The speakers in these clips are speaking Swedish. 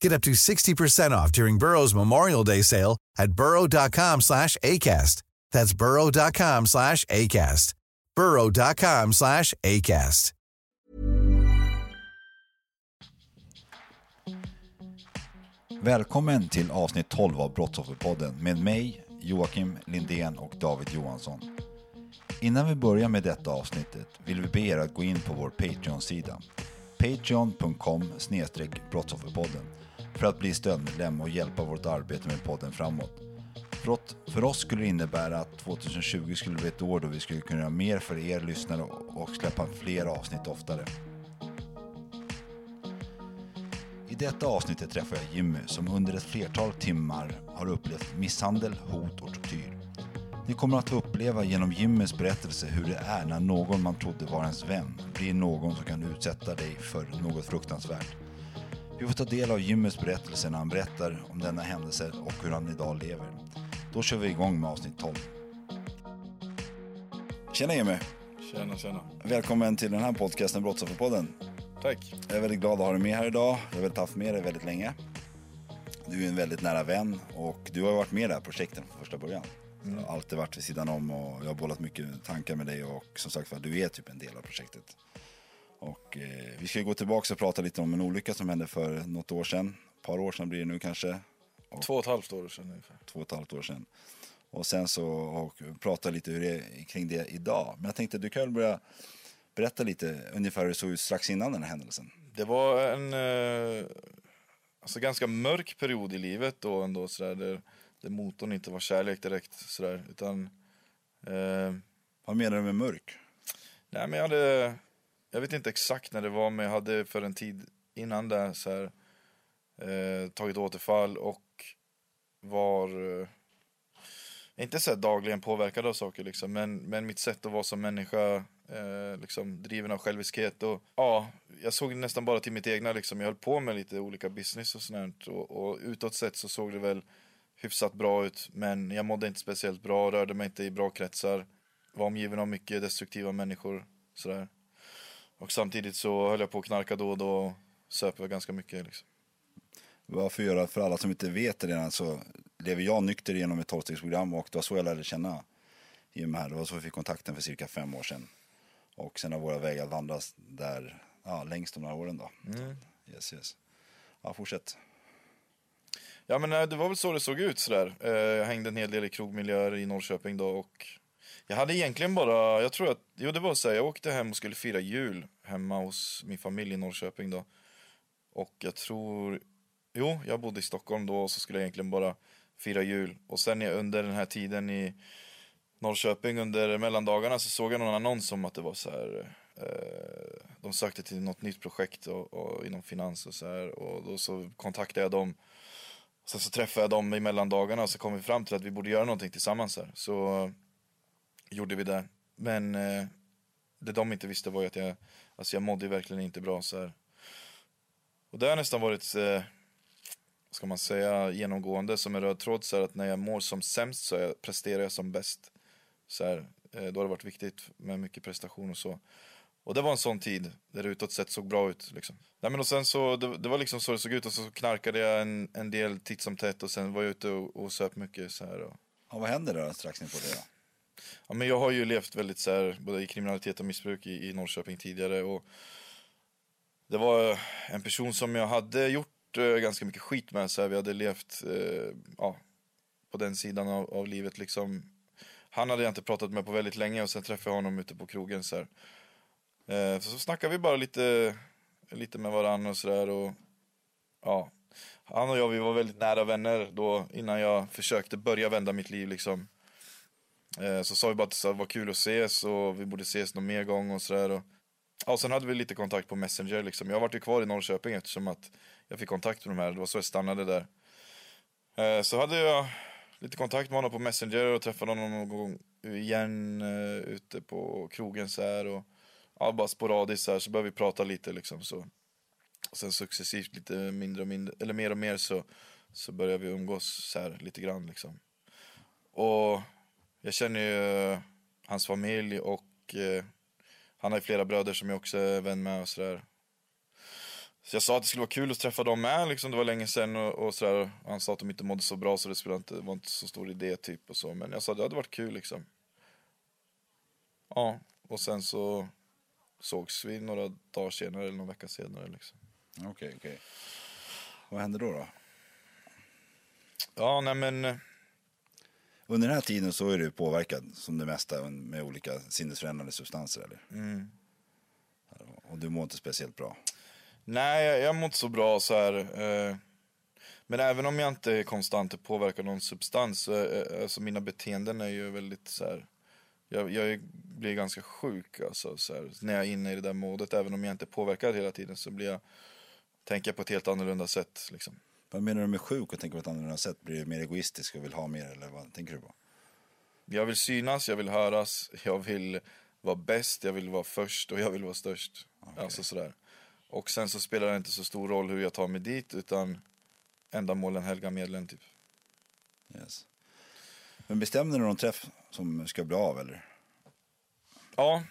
Get up to 60% off during Burrow's Memorial Day sale at burrow.com slash ACAST. That's burrow.com slash ACAST. burrow.com slash ACAST. Välkommen till avsnitt 12 av Brottsofferpodden med mig, Joakim Lindén och David Johansson. Innan vi börjar med detta avsnittet vill vi be er att gå in på vår Patreon-sida. Patreon.com brottsofferpodden för att bli stödmedlem och hjälpa vårt arbete med podden framåt. För oss, för oss skulle det innebära att 2020 skulle bli ett år då vi skulle kunna göra mer för er lyssnare och släppa fler avsnitt oftare. I detta avsnittet träffar jag Jimmy som under ett flertal timmar har upplevt misshandel, hot och tortyr. Ni kommer att få uppleva genom Jimmys berättelse hur det är när någon man trodde var ens vän blir någon som kan utsätta dig för något fruktansvärt. Vi får ta del av Jimmys berättelse när han berättar om denna händelse och hur han idag lever. Då kör vi igång med avsnitt 12. Tjena Jimmy! Tjena, tjena. Välkommen till den här podcasten Brottsofferpodden. Tack. Jag är väldigt glad att ha dig med här idag. Jag har velat haft med dig väldigt länge. Du är en väldigt nära vän och du har varit med i det här projektet från första början. Mm. Alltid varit vid sidan om och jag har bollat mycket tankar med dig och som sagt var, du är typ en del av projektet. Och eh, vi ska gå tillbaka och prata lite om en olycka som hände för något år sedan. Ett par år sedan blir det nu kanske. Och två och ett halvt år sedan ungefär. Två och ett halvt år sedan. Och sen så och prata lite hur det kring det idag. Men jag tänkte du kan väl börja berätta lite ungefär hur det såg ut strax innan den här händelsen. Det var en eh, alltså ganska mörk period i livet då ändå sådär. Där, där motorn inte var kärlek direkt sådär. Utan... Eh, Vad menar du med mörk? Nej men jag hade jag vet inte exakt när det var, men jag hade för en tid innan det så här, eh, tagit återfall och var eh, inte så dagligen påverkad av saker liksom, men, men mitt sätt att vara som människa, eh, liksom driven av själviskhet och ja, jag såg nästan bara till mitt egna liksom. Jag höll på med lite olika business och sånt och, och utåt sett så såg det väl hyfsat bra ut, men jag mådde inte speciellt bra, rörde mig inte i bra kretsar, var omgiven av mycket destruktiva människor sådär. Och samtidigt så höll jag på att knarka då och då och söp ganska mycket. Liksom. Varför göra, för alla som inte vet det redan så lever jag nykter genom ett tolvstegsprogram och det var så jag lärde känna Jim här. Det var så vi fick kontakten för cirka fem år sedan. Och sen har våra vägar vandrat där ja, längst de här åren då. Mm. Yes, yes. Ja, fortsätt. Ja men eh, det var väl så det såg ut sådär. Eh, jag hängde en hel del i krogmiljöer i Norrköping då och jag hade egentligen bara, jag tror att, jo det var så här, jag åkte hem och skulle fira jul hemma hos min familj i Norrköping då. Och jag tror, jo jag bodde i Stockholm då och så skulle jag egentligen bara fira jul. Och sen under den här tiden i Norrköping under mellandagarna så såg jag någon annons om att det var så här, eh, de sökte till något nytt projekt och, och inom finans och så här. Och då så kontaktade jag dem. Sen så träffade jag dem i mellandagarna och så kom vi fram till att vi borde göra någonting tillsammans här. Så gjorde vi det. Men eh, det de inte visste var ju att jag, alltså jag mådde verkligen inte bra så här. Och det har nästan varit, eh, ska man säga, genomgående som en röd tråd så här, att när jag mår som sämst så jag, presterar jag som bäst. Så här, eh, då har det varit viktigt med mycket prestation och så. Och det var en sån tid där det utåt sett såg bra ut. Liksom. Nej, men och sen så, det, det, var liksom så det såg ut och så knarkade jag en, en del titt som tätt och sen var jag ute och, och söp mycket så här. Och... Ja, vad händer då strax in på det? Då? Ja, men jag har ju levt väldigt så här, både i kriminalitet och missbruk i, i Norrköping tidigare. Och det var en person som jag hade gjort eh, ganska mycket skit med. Så här, vi hade levt eh, ja, på den sidan av, av, livet. Liksom. Han hade jag inte pratat med på väldigt länge och sen träffade jag honom ute på krogen. Så här. Eh, så, så snackade vi bara lite, lite med varandra och sådär ja. Han och jag vi var väldigt nära vänner då innan jag försökte börja vända mitt liv liksom. Eh, så sa vi bara att det var kul att ses och vi borde ses någon mer gång och sådär. Och, ja, och sen hade vi lite kontakt på Messenger liksom. Jag har ju kvar i Norrköping eftersom att jag fick kontakt med de här, det var så jag stannade där. Eh, så hade jag lite kontakt med honom på Messenger och träffade honom någon gång igen eh, ute på krogen så här och ja, bara sporadiskt så här så började vi prata lite liksom så. Och sen successivt lite mindre och mindre, eller mer och mer så, så började vi umgås så här lite grann liksom. Och jag känner ju uh, hans familj och uh, han har ju flera bröder som jag också är vän med och sådär. Så jag sa att det skulle vara kul att träffa dem med, liksom. det var länge sedan och, och sådär. Han sa att de inte mådde så bra så det skulle inte, var inte så stor idé typ och så. Men jag sa att det hade varit kul liksom. Ja, och sen så sågs vi några dagar senare eller någon vecka senare liksom. Okej, okay, okej. Okay. Vad hände då då? Ja, nej men... Under den här tiden så är du påverkad som det mesta med olika sinnesförändrande substanser eller? Mm. Och du mår inte speciellt bra? Nej, jag, jag mår inte så bra så här. Eh, men även om jag inte är konstant påverkad av någon substans, så eh, alltså mina beteenden är ju väldigt så här. Jag, jag blir ganska sjuk alltså, så här, när jag är inne i det där modet. Även om jag inte är påverkad hela tiden så blir jag, tänker jag på ett helt annorlunda sätt. Liksom. Vad menar du med sjuk och tänker på ett annorlunda sätt? Blir du mer egoistisk och vill ha mer eller vad tänker du på? Jag vill synas, jag vill höras, jag vill vara bäst, jag vill vara först och jag vill vara störst. Okay. Alltså sådär. Och sen så spelar det inte så stor roll hur jag tar mig dit utan ändamålen helgar medlen typ. Yes. Men bestämde du någon träff som ska bli av eller? Ja.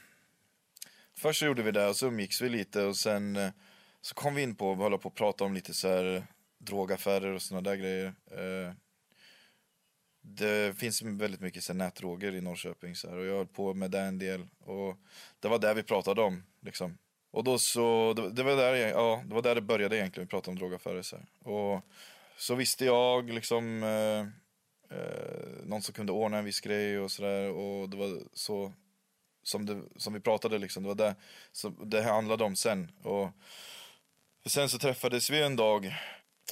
Först så gjorde vi det och så umgicks vi lite och sen eh, så kom vi in på, vi höll på att prata om lite så här drogaffärer och såna där grejer. Eh, det finns väldigt mycket så här, nätdroger i Norrköping så här, och jag höll på med det en del och det var det vi pratade om liksom. Och då så, det, det, var där, ja, det var där det började egentligen, vi pratade om drogaffärer så här. Och så visste jag liksom eh, eh, någon som kunde ordna en viss grej och sådär och det var så som, det, som vi pratade liksom, det var det som det handlade om sen. Och sen så träffades vi en dag,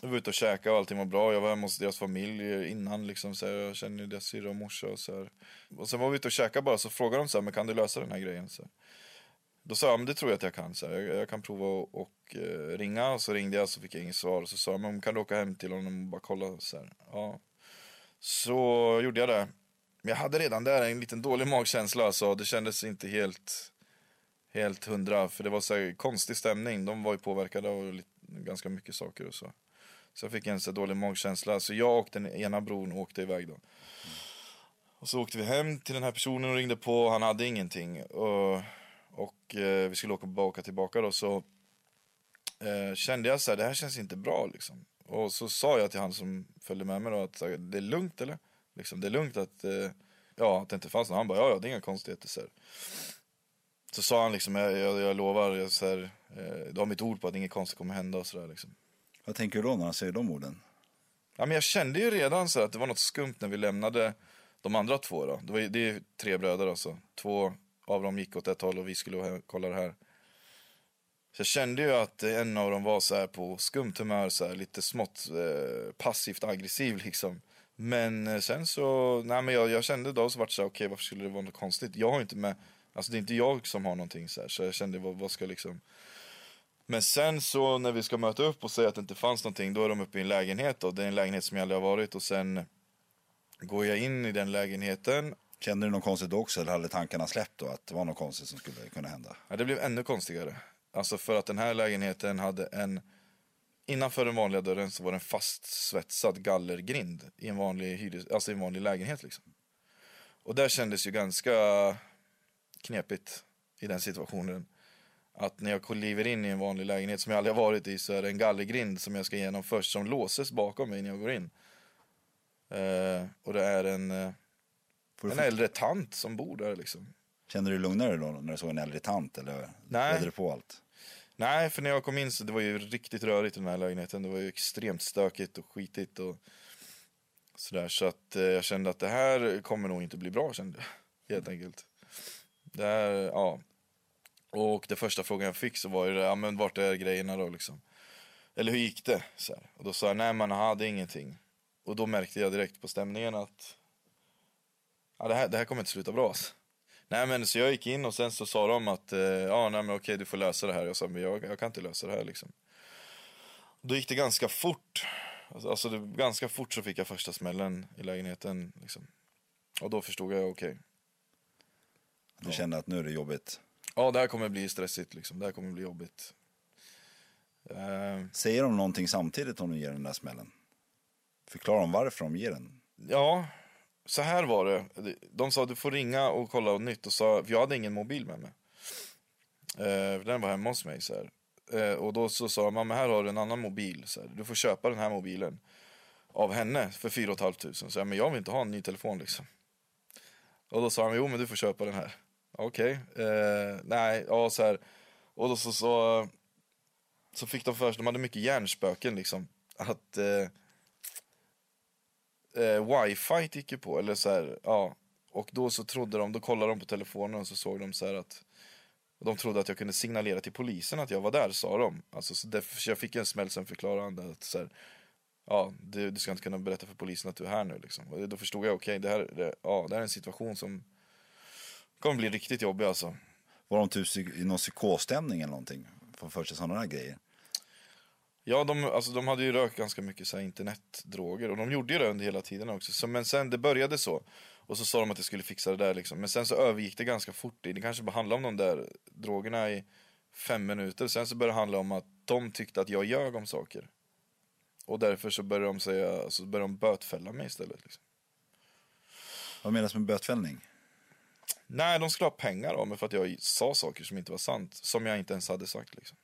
jag var ute och käkade och allting var bra. Jag var hemma hos deras familj innan liksom, så här, jag känner deras syrra och morsa och så här. Och sen var vi ute och käkade bara, så frågade de så här, men kan du lösa den här grejen? Så här. Då sa jag, men det tror jag att jag kan. Så jag, jag, kan prova och, och eh, ringa. Och så ringde jag så fick jag inget svar. Och så sa jag, men kan du åka hem till honom och bara kolla? Så, här. Ja. så gjorde jag det. Men jag hade redan där en liten dålig magkänsla. Så det kändes inte helt, helt hundra. För det var så här, konstig stämning. De var ju påverkade av lite, ganska mycket saker och så. Så jag fick en så dålig magkänsla. Så jag och den ena bron åkte iväg då. Och så åkte vi hem till den här personen och ringde på. Han hade ingenting. Och och eh, vi skulle åka, bara åka tillbaka då så eh, kände jag så här, det här känns inte bra liksom. Och så sa jag till han som följde med mig då att det är lugnt eller? Liksom, det är lugnt att, eh, ja, att det inte fanns något. Han bara, ja, ja det är inga konstigheter. Så, här. så sa han liksom, jag, jag, jag lovar, jag, så här, eh, du har mitt ord på att inget konstigt kommer hända och sådär liksom. Vad tänker du då när han säger de orden? Ja, men jag kände ju redan så att det var något skumt när vi lämnade de andra två då. Det, var, det är tre bröder alltså. Två av dem gick åt ett håll och vi skulle kolla det här. Så jag kände ju att en av dem var så här på skumt humör, så här, lite smått eh, passivt aggressiv liksom. Men eh, sen så, nej men jag, jag kände då så vart det så okej okay, varför skulle det vara något konstigt? Jag har inte med, alltså det är inte jag som har någonting så här, så jag kände vad, vad ska liksom men sen så när vi ska möta upp och säga att det inte fanns någonting, då är de uppe i en lägenhet då. Det är en lägenhet som jag aldrig har varit och sen går jag in i den lägenheten Kände du något konstigt då också eller hade tankarna släppt då att det var något konstigt som skulle kunna hända? Ja, det blev ännu konstigare. Alltså för att den här lägenheten hade en, innanför den vanliga dörren så var det en fastsvetsad gallergrind i en vanlig, hyres, alltså i en vanlig lägenhet liksom. Och det kändes ju ganska knepigt i den situationen. Att när jag kliver in i en vanlig lägenhet som jag aldrig har varit i så är det en gallergrind som jag ska igenom först som låses bakom mig när jag går in. Uh, och det är en uh, en äldre tant som bor där liksom. Kände du dig lugnare då när du såg en äldre tant eller Nej. du på allt? Nej, för när jag kom in så det var ju riktigt rörigt i den här lägenheten. Det var ju extremt stökigt och skitigt och sådär. Så att eh, jag kände att det här kommer nog inte bli bra kände jag. Helt enkelt. Det här, ja. Och det första frågan jag fick så var ju det, ja men vart är grejerna då liksom? Eller hur gick det? Så här. Och då sa jag, nej man hade ingenting. Och då märkte jag direkt på stämningen att ja, det, här, det här kommer inte sluta bra. Alltså. Nej men så jag gick in och sen så sa de att, eh, ja nej men okej du får lösa det här. Jag sa, men jag, jag kan inte lösa det här liksom. Då gick det ganska fort. Alltså, alltså det, ganska fort så fick jag första smällen i lägenheten. Liksom. Och då förstod jag, okej. Du kände att nu är det jobbigt. Ja, det här kommer bli stressigt liksom. Det här kommer bli jobbigt. Eh, Säger de någonting samtidigt om de ger den där smällen? Förklarar de varför de ger den? ja, så här var det. De sa du får ringa och kolla nytt. Och sa, jag hade ingen mobil med mig. För den var hemma hos mig. Så här. Eh, och då så sa mamma här har du en annan mobil. Så här. Du får köpa den här mobilen av henne för 4 500. Så jag, men jag vill inte ha en ny telefon liksom. Och då sa han, jo men du får köpa den här. Okej, Okay. eh, nej, ja så här. Och då så, så, så fick de för sig, de hade mycket hjärnspöken liksom. Att eh, eh, wifi gick ju på, eller så här, ja. Och då så trodde de, då kollade de på telefonen och så såg de så här att de trodde att jag kunde signalera till polisen att jag var där, sa de. Alltså, så därför, jag fick en smäll sen förklarande att så här, ja, du, du ska inte kunna berätta för polisen att du är här nu liksom. Och då förstod jag, okej, okay, det, här, det, ja, det här är en situation som kommer bli riktigt jobbig alltså. Var de typ i någon psykosstämning eller någonting? För för sig sådana där grejer. Ja, de, alltså, de hade ju rökt ganska mycket så här, internetdroger och de gjorde ju det under hela tiden också. Så, men sen det började så. Och så sa de att jag skulle fixa det där liksom. Men sen så övergick det ganska fort. Det kanske bara handlade om de där drogerna i fem minuter. Sen så började det handla om att de tyckte att jag ljög om saker. Och därför så började de säga, så började de bötfälla mig istället. Liksom. Vad menas med bötfällning? Nej, de skulle ha pengar av mig för att jag sa saker som inte var sant. Som jag inte ens hade sagt liksom.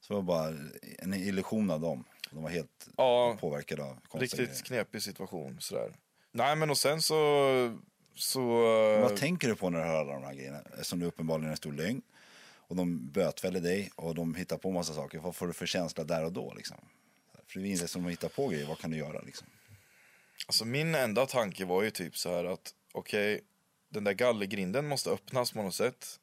Så det var bara en illusion av dem. De var helt Ja, påverkade av konstiga Riktigt grejer. knepig situation sådär. Nej men och sen så... så Vad tänker du på när du hör alla de här grejerna? Eftersom du uppenbarligen är en stor lögn. Och de bötfäller dig och de hittar på massa saker. Vad får du för känsla där och då liksom? För det är inte som att hitta på grejer, vad kan du göra liksom? alltså min enda tanke var ju typ så här att okej, den där gallergrinden måste öppnas på något sätt.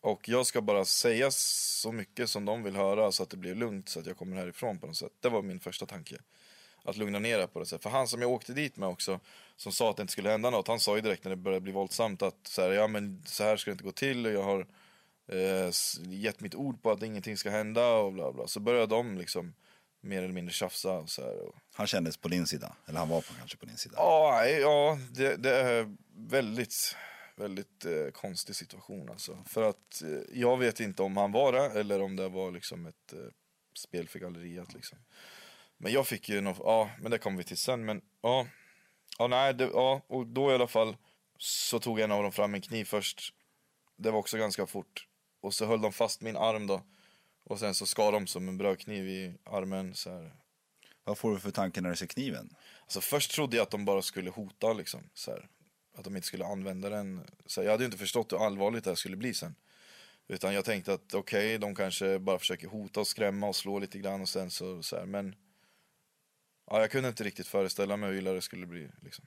Och jag ska bara säga så mycket som de vill höra så att det blir lugnt så att jag kommer härifrån på något sätt. Det var min första tanke. Att lugna ner det på det sättet. För han som jag åkte dit med också, som sa att det inte skulle hända något, han sa ju direkt när det började bli våldsamt att så här, ja men så här ska det inte gå till och jag har eh, gett mitt ord på att ingenting ska hända och bla bla. Så började de liksom mer eller mindre tjafsa och så här. Han kändes på din sida, eller han var på, kanske på din sida. Ja, ja det, det är väldigt, väldigt eh, konstig situation alltså. För att eh, jag vet inte om han var det eller om det var liksom ett eh, spel för galleriet liksom. Men jag fick ju något, ja men det kommer vi till sen men ja. Ja nej, det, ja och då i alla fall så tog en av dem fram en kniv först. Det var också ganska fort. Och så höll de fast min arm då. Och sen så skar de som en brödkniv i armen så här. Vad får du för tanke när du ser kniven? Alltså först trodde jag att de bara skulle hota liksom, så här. Att de inte skulle använda den. Så här, jag hade ju inte förstått hur allvarligt det här skulle bli sen. Utan jag tänkte att okej, de kanske bara försöker hota och skrämma och slå lite grann och sen så, så här. Men ja, jag kunde inte riktigt föreställa mig hur illa det skulle bli. Liksom.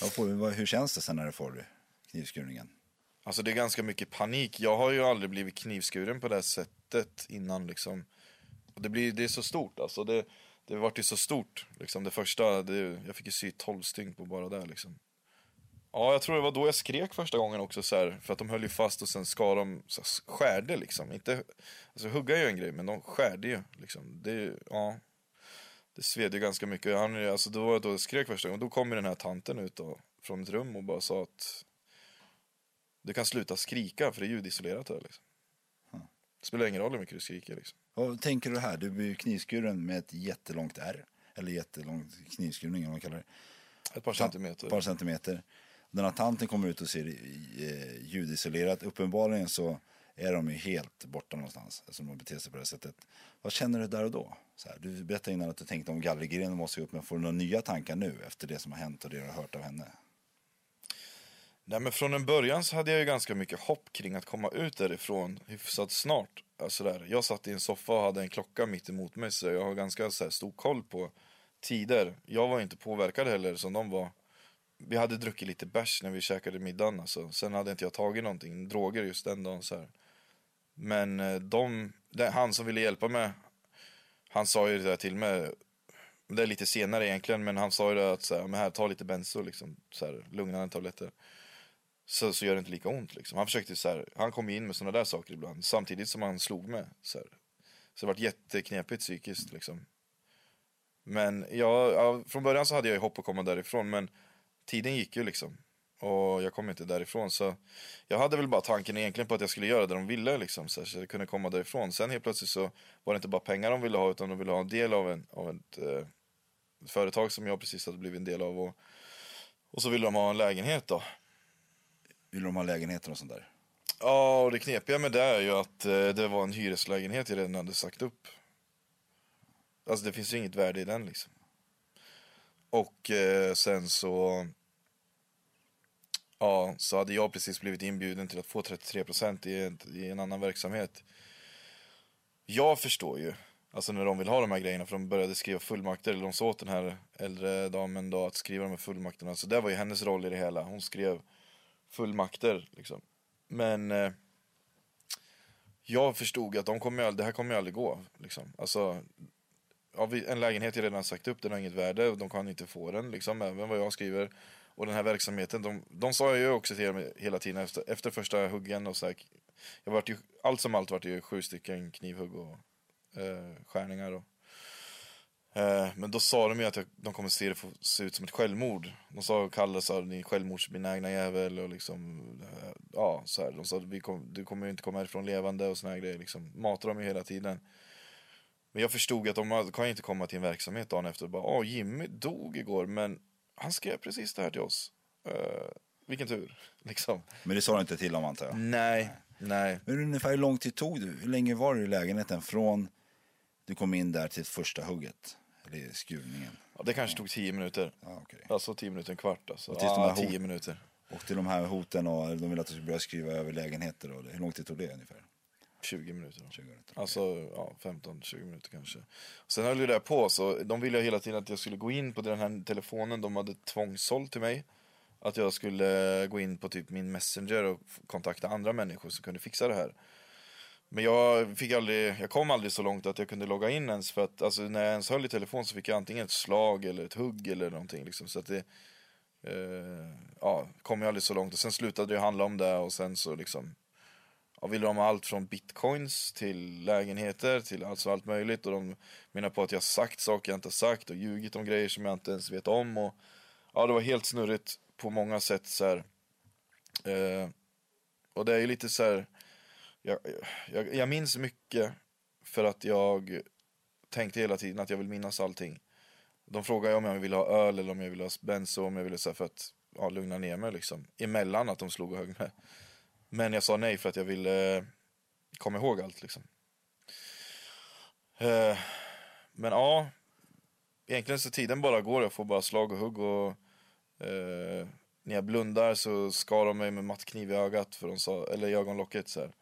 Vad får hur känns det sen när du får knivskurningen? Alltså det är ganska mycket panik. Jag har ju aldrig blivit knivskuren på det här sättet innan liksom. Och det, blir, det är så stort alltså. Det, det vart ju så stort. Liksom. Det första, det, jag fick ju sy 12 stygn på bara det liksom. Ja, jag tror det var då jag skrek första gången också så här, För att de höll ju fast och sen skar de, så här, skärde liksom. Inte, alltså hugga är ju en grej, men de skärde ju liksom. Det, ja. Det sved ju ganska mycket. Han, alltså, då var det då jag skrek första gången. Då kom ju den här tanten ut då, från ett rum och bara sa att du kan sluta skrika för det är ljudisolerat här liksom. Det spelar ingen roll hur mycket du skriker liksom. Vad tänker du här? Du blir knivskuren med ett jättelångt R. Eller jättelångt knivskurning, om man kallar det. Ett par centimeter. Ett par centimeter. Den här tanten kommer ut och ser eh, ljudisolerat. Uppenbarligen så är de ju helt borta någonstans. Som de beter sig på det här sättet. Vad känner du där och då? Så här, du berättade innan att du tänkte om gallergrenen måste upp. Men får du några nya tankar nu efter det som har hänt och det du har hört av henne? Nej men från en början så hade jag ju ganska mycket hopp kring att komma ut därifrån hyfsat snart. Eh, alltså där. Jag satt i en soffa och hade en klocka mitt emot mig så jag har ganska så här, stor koll på tider. Jag var inte påverkad heller som de var. vi hade druckit lite bärs när vi käkade middagen alltså. Sen hade inte jag tagit någonting, droger just den dagen så här. Men eh, de, han som ville hjälpa mig, han sa ju det där till mig. Det är lite senare egentligen, men han sa ju det att så här, men här, ta lite benzo liksom, så här, lugnande tabletter. Så, så gör det inte lika ont liksom. Han försökte så här, han kom in med sådana där saker ibland, samtidigt som han slog mig. Så, här. så det varit jätteknepigt psykiskt liksom. Men jag, ja, från början så hade jag ju hopp att komma därifrån, men tiden gick ju liksom. Och jag kom inte därifrån så jag hade väl bara tanken egentligen på att jag skulle göra det de ville liksom så, så jag kunde komma därifrån. Sen helt plötsligt så var det inte bara pengar de ville ha utan de ville ha en del av, en, av ett eh, företag som jag precis hade blivit en del av och, och så ville de ha en lägenhet då. Vill de ha lägenheter och sånt där? Ja, och det knepiga med det är ju att eh, det var en hyreslägenhet jag redan hade sagt upp. Alltså det finns ju inget värde i den liksom. Och eh, sen så Ja, så hade jag precis blivit inbjuden till att få 33% i, en- i en annan verksamhet. Jag förstår ju, alltså när de vill ha de här grejerna, för de började skriva fullmakter, eller de sa åt den här äldre damen då att skriva de här fullmakterna. Så det var ju hennes roll i det hela, hon skrev fullmakter liksom. Men eh, jag förstod att de kommer, det här kommer ju aldrig gå. Liksom. Alltså, ja, vi- en lägenhet jag redan sagt upp, den har inget värde och de kan inte få den, liksom, även vad jag skriver. Och den här verksamheten, de, de sa ju också till mig hela tiden efter, efter första huggen och så här, jag vart ju, allt som allt vart det ju sju stycken knivhugg och eh, skärningar. Och, men då sa de ju att de kommer se det få se ut som ett självmord. De sa, Kalle sa, ni självmordsbenägna jävel och liksom, eh, ja så här. De sa, vi kom, du kommer ju inte komma härifrån levande och såna här grejer liksom. Matade dem ju hela tiden. Men jag förstod att de kan inte komma till en verksamhet dagen efter och bara, åh Jimmy dog igår men han skrev precis det här till oss. Uh, vilken tur, liksom. Men det sa du inte till dem antar jag? Nej, nej. Men ungefär hur lång tid tog du? Hur länge var du i lägenheten från du kom in där till första hugget? Eller skurningen? Ja, det kanske tog tio minuter. Ja, okej. Alltså tio minuter, en kvart alltså. Och tills de Ja, tio hot- minuter. Och till de här hoten och de ville att du skulle börja skriva över lägenheter. Och hur lång tid tog det ungefär? 20 minuter. Då. 20 minuter. Alltså ja, 15-20 minuter kanske. Sen höll ju det på så de ville hela tiden att jag skulle gå in på den här telefonen de hade tvångssålt till mig. Att jag skulle gå in på typ min messenger och kontakta andra människor som kunde fixa det här. Men jag fick aldrig, jag kom aldrig så långt att jag kunde logga in ens för att alltså, när jag ens höll i telefon så fick jag antingen ett slag eller ett hugg eller någonting liksom. Så att det, eh, ja, kom jag aldrig så långt och sen slutade det handla om det och sen så liksom ja, ville de ha allt från bitcoins till lägenheter till alltså allt möjligt och de menar på att jag sagt saker jag inte har sagt och ljugit om grejer som jag inte ens vet om och ja det var helt snurrigt på många sätt så här. Eh, och det är ju lite så här jag, jag, jag minns mycket för att jag tänkte hela tiden att jag vill minnas allting. De frågade om jag ville ha öl eller om jag ville ha benzo, om jag ville så för att ja, lugna ner mig liksom. Emellan att de slog och högg med. Men jag sa nej för att jag ville komma ihåg allt liksom. Eh, men ja, egentligen så tiden bara går. Jag får bara slag och hugg och eh, när jag blundar så skar de mig med mattkniv i ögat, för de sa, eller i ögonlocket så här.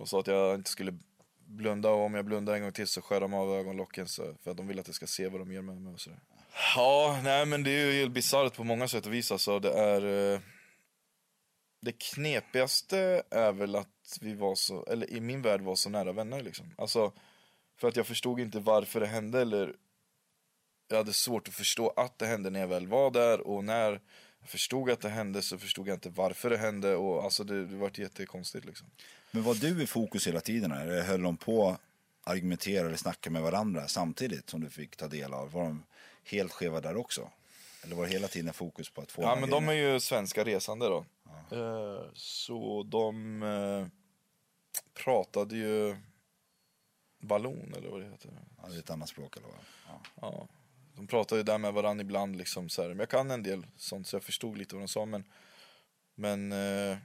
De sa att jag inte skulle blunda och om jag blundar en gång till så skär de av ögonlocken så, för att de vill att jag ska se vad de gör med mig och sådär. Ja, nej men det är ju helt bisarrt på många sätt och vis alltså. Det är... Eh, det knepigaste är väl att vi var så, eller i min värld var så nära vänner liksom. Alltså, för att jag förstod inte varför det hände eller jag hade svårt att förstå att det hände när jag väl var där och när jag förstod att det hände så förstod jag inte varför det hände och alltså det, det var jättekonstigt liksom. Men var du i fokus hela tiden? Eller höll de på att argumentera eller snacka med varandra samtidigt som du fick ta del av? Var de helt skeva där också? Eller var det hela tiden fokus på att få Ja men de är grejerna? ju svenska resande då. Eh, så de eh, pratade ju vallon eller vad det heter. Ja, det är ett annat språk eller vad? Ja. Ja, de pratar ju där med varandra ibland liksom så här. Men jag kan en del sånt så jag förstod lite vad de sa men Men eh,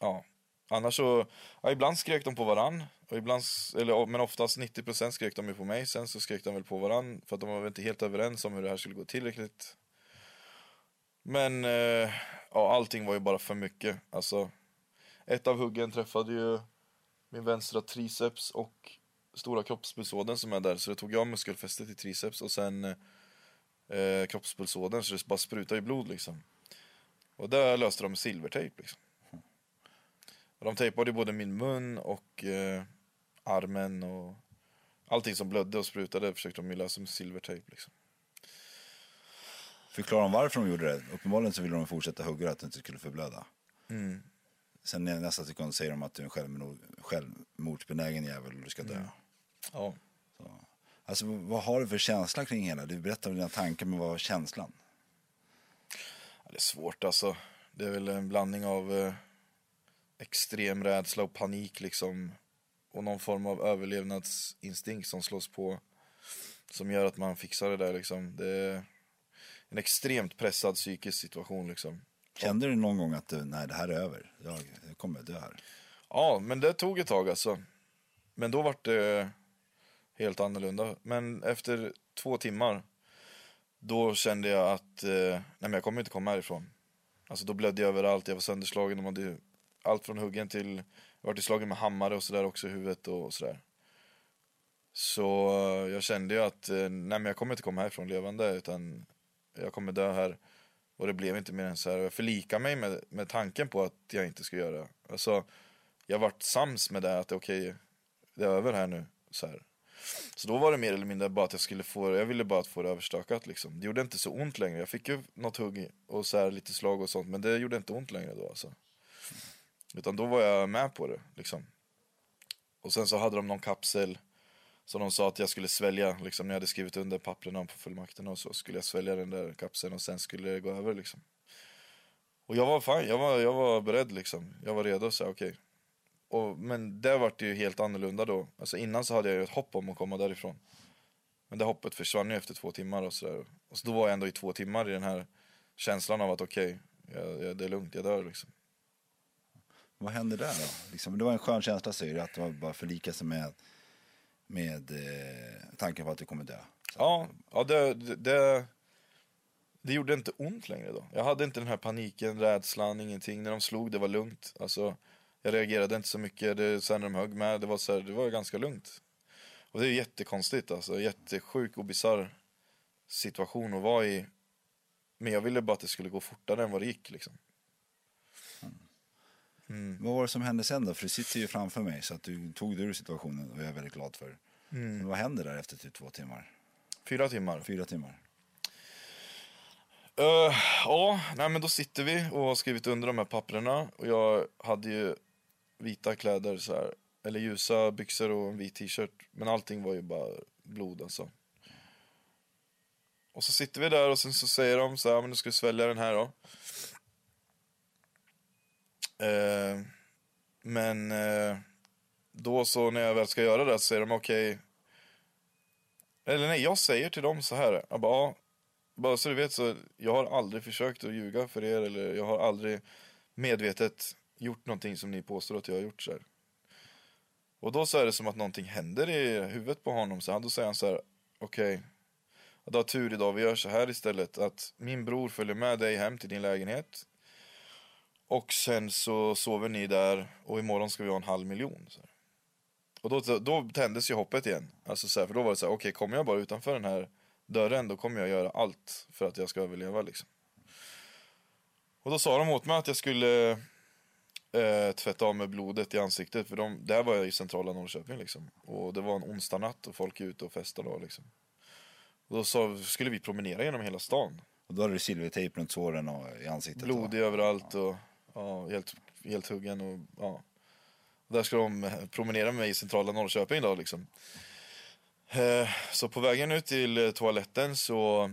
Ja Annars så ja, Ibland skrek de på varann. Och ibland, eller, men oftast 90% skrek de ju på mig. Sen så skrek de väl på varann för att de var väl inte helt överens om hur det här skulle gå tillräckligt. Men eh, Ja allting var ju bara för mycket. Alltså Ett av huggen träffade ju Min vänstra triceps och stora kroppspulsådern som är där. Så det tog jag muskelfästet i triceps och sen eh, kroppspulsådern. Så det bara sprutade i blod liksom. Och det löste de med silvertejp liksom. Och de tejpade både min mun och eh, armen och allting som blödde och sprutade försökte de ju lösa med silvertejp liksom. Förklara om varför de gjorde det. Uppenbarligen så ville de fortsätta hugga att det inte skulle förblöda. Mm. Sen i nästa sekund säger de att du är en självmord, självmordsbenägen jävel och du ska dö. Mm. Ja. Alltså vad har du för känsla kring hela? Du berättar om dina tankar, men vad var känslan? Ja, det är svårt alltså. Det är väl en blandning av eh, extrem rädsla och panik liksom. Och någon form av överlevnadsinstinkt som slås på. Som gör att man fixar det där liksom. Det är en extremt pressad psykisk situation liksom. Kände du någon gång att du, nej det här är över, jag, jag kommer dö här? Ja, men det tog ett tag alltså. Men då var det helt annorlunda. Men efter två timmar, då kände jag att eh, nej, men jag kommer inte komma härifrån. Alltså då blödde jag överallt, jag var sönderslagen. De hade allt från huggen till, varit i slagen med hammare och sådär också i huvudet och sådär. Så eh, jag kände ju att eh, nej, men jag kommer inte komma härifrån levande utan jag kommer dö här. Och det blev inte mer än så här. Jag förlikade mig med, med tanken på att jag inte ska göra det. Alltså, jag vart sams med det, att okej, okay, det är över här nu. Så, här. så då var det mer eller mindre bara att jag skulle få jag ville bara få det överstökat liksom. Det gjorde inte så ont längre. Jag fick ju något hugg och så här, lite slag och sånt, men det gjorde inte ont längre då alltså. Utan då var jag med på det liksom. Och sen så hade de någon kapsel som de sa att jag skulle svälja, liksom, när jag hade skrivit under papperna på fullmakterna och så skulle jag svälja den där kapseln och sen skulle det gå över liksom. Och jag var fan, jag var, jag var beredd liksom. Jag var redo så okej. Okay. men det vart ju helt annorlunda då. Alltså innan så hade jag ju ett hopp om att komma därifrån. Men det hoppet försvann ju efter två timmar och sådär. Och så då var jag ändå i två timmar i den här känslan av att okej, okay, det är lugnt, jag dör liksom. Vad hände där då? Liksom, det var en skön känsla säger du, att man bara förlika sig med med eh, tanken på att du kommer dö. Så. Ja, ja det, det, det gjorde inte ont längre då. Jag hade inte den här paniken, rädslan, ingenting. När de slog, det var lugnt. Alltså, jag reagerade inte så mycket. Det, sen när de högg med, det var, så här, det var ganska lugnt. Och det är jättekonstigt alltså. Jättesjuk och bisarr situation att vara i. Men jag ville bara att det skulle gå fortare än vad det gick liksom. Mm. Vad var det som hände sen då? För du sitter ju framför mig så att du tog dig ur situationen och jag är väldigt glad för. Mm. Men vad händer där efter typ två timmar? Fyra timmar. Fyra timmar. Uh, ja, nej men då sitter vi och har skrivit under de här papperna och jag hade ju vita kläder så här, eller ljusa byxor och en vit t-shirt. Men allting var ju bara blod alltså. Och så sitter vi där och sen så säger de så här, men nu ska vi svälja den här då. Eh, men eh, då så när jag väl ska göra det så säger de okej. Okay. Eller nej, jag säger till dem så här. Jag bara, ja, bara så du vet så jag har aldrig försökt att ljuga för er eller jag har aldrig medvetet gjort någonting som ni påstår att jag har gjort så här. Och då så är det som att någonting händer i huvudet på honom så då säger han så här okej. Okay, du har tur idag, vi gör så här istället att min bror följer med dig hem till din lägenhet och sen så sover ni där och imorgon ska vi ha en halv miljon. Så. Och då, då tändes ju hoppet igen. Alltså så här, för då var det så här, okej okay, kommer jag bara utanför den här dörren då kommer jag göra allt för att jag ska överleva liksom. Och då sa de åt mig att jag skulle eh, tvätta av mig blodet i ansiktet för de, där var jag i centrala Norrköping liksom. Och det var en onsdag natt och folk är ute och festar då liksom. Och då sa, skulle vi promenera genom hela stan. Och då hade du silvertejp runt såren och i ansiktet? Blod överallt och Ja, helt, helt huggen och ja. Där ska de promenera med mig i centrala Norrköping idag liksom. Eh, så på vägen ut till eh, toaletten så,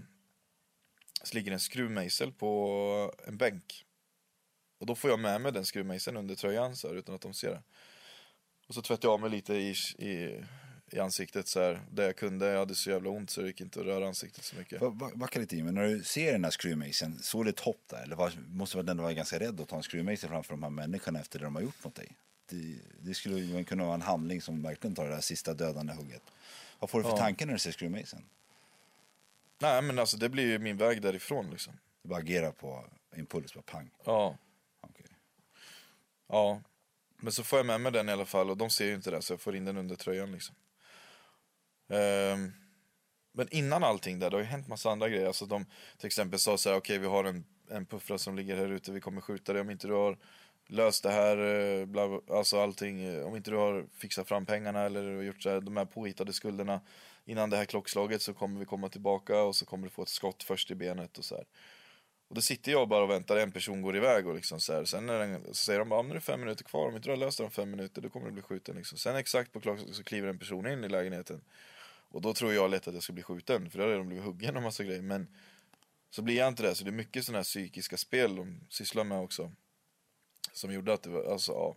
så ligger en skruvmejsel på en bänk. Och då får jag med mig den skruvmejseln under tröjan så här, utan att de ser det. Och så tvättar jag av mig lite i, i i ansiktet så här, där jag kunde. Jag hade så jävla ont så det gick inte att röra ansiktet så mycket. Backa lite in, men när du ser den här skruvmejseln, såg du ett hopp där? Eller var, måste du ändå vara ganska rädd att ta en skruvmejsel framför de här människorna efter det de har gjort mot dig? Det, det skulle ju kunna vara en handling som verkligen tar det där sista dödande hugget. Vad får du för ja. tankar när du ser skruvmejseln? Nej men alltså det blir ju min väg därifrån liksom. Du bara agerar på impuls, bara pang? Ja. Okay. Ja. Men så får jag med mig den i alla fall och de ser ju inte det så jag får in den under tröjan liksom. Um, men innan allting där, det har ju hänt massa andra grejer. Alltså de till exempel sa så här, okej okay, vi har en en puffra som ligger här ute, vi kommer skjuta dig om inte du har löst det här, eh, bla, alltså allting, eh, om inte du har fixat fram pengarna eller gjort så här, de här påhittade skulderna innan det här klockslaget så kommer vi komma tillbaka och så kommer du få ett skott först i benet och så här. Och då sitter jag bara och väntar, en person går iväg och liksom så här. Sen när den, så säger de bara, om det är fem minuter kvar, om inte du har löst det om fem minuter då kommer du bli skjuten liksom. Sen exakt på klockan så kliver en person in i lägenheten. Och då tror jag lätt att jag ska bli skjuten, för då har redan blivit huggen och massa grejer. Men så blir jag inte det, så det är mycket sådana här psykiska spel de sysslar med också. Som gjorde att det var, alltså ja.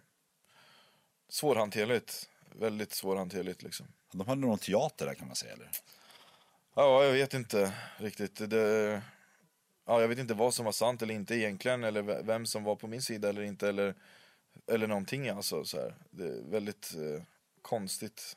Svårhanterligt. Väldigt svårhanterligt liksom. De hade någon teater där kan man säga eller? Ja, jag vet inte riktigt. Det, ja, jag vet inte vad som var sant eller inte egentligen, eller vem som var på min sida eller inte, eller, eller någonting alltså. Så här. Det är väldigt eh, konstigt.